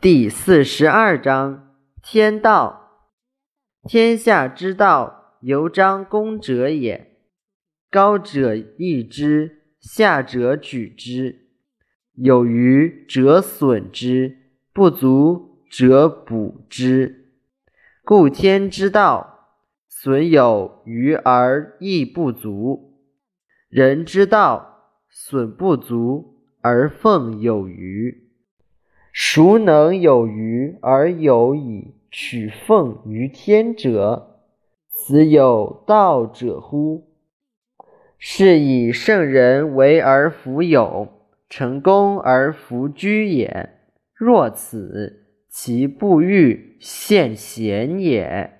第四十二章：天道，天下之道，由张公者也。高者抑之，下者举之。有余者损之，不足者补之。故天之道，损有余而益不足；人之道，损不足而奉有余。孰能有余而有以取奉于天者？此有道者乎？是以圣人为而弗有，成功而弗居也。若此，其不欲见贤也。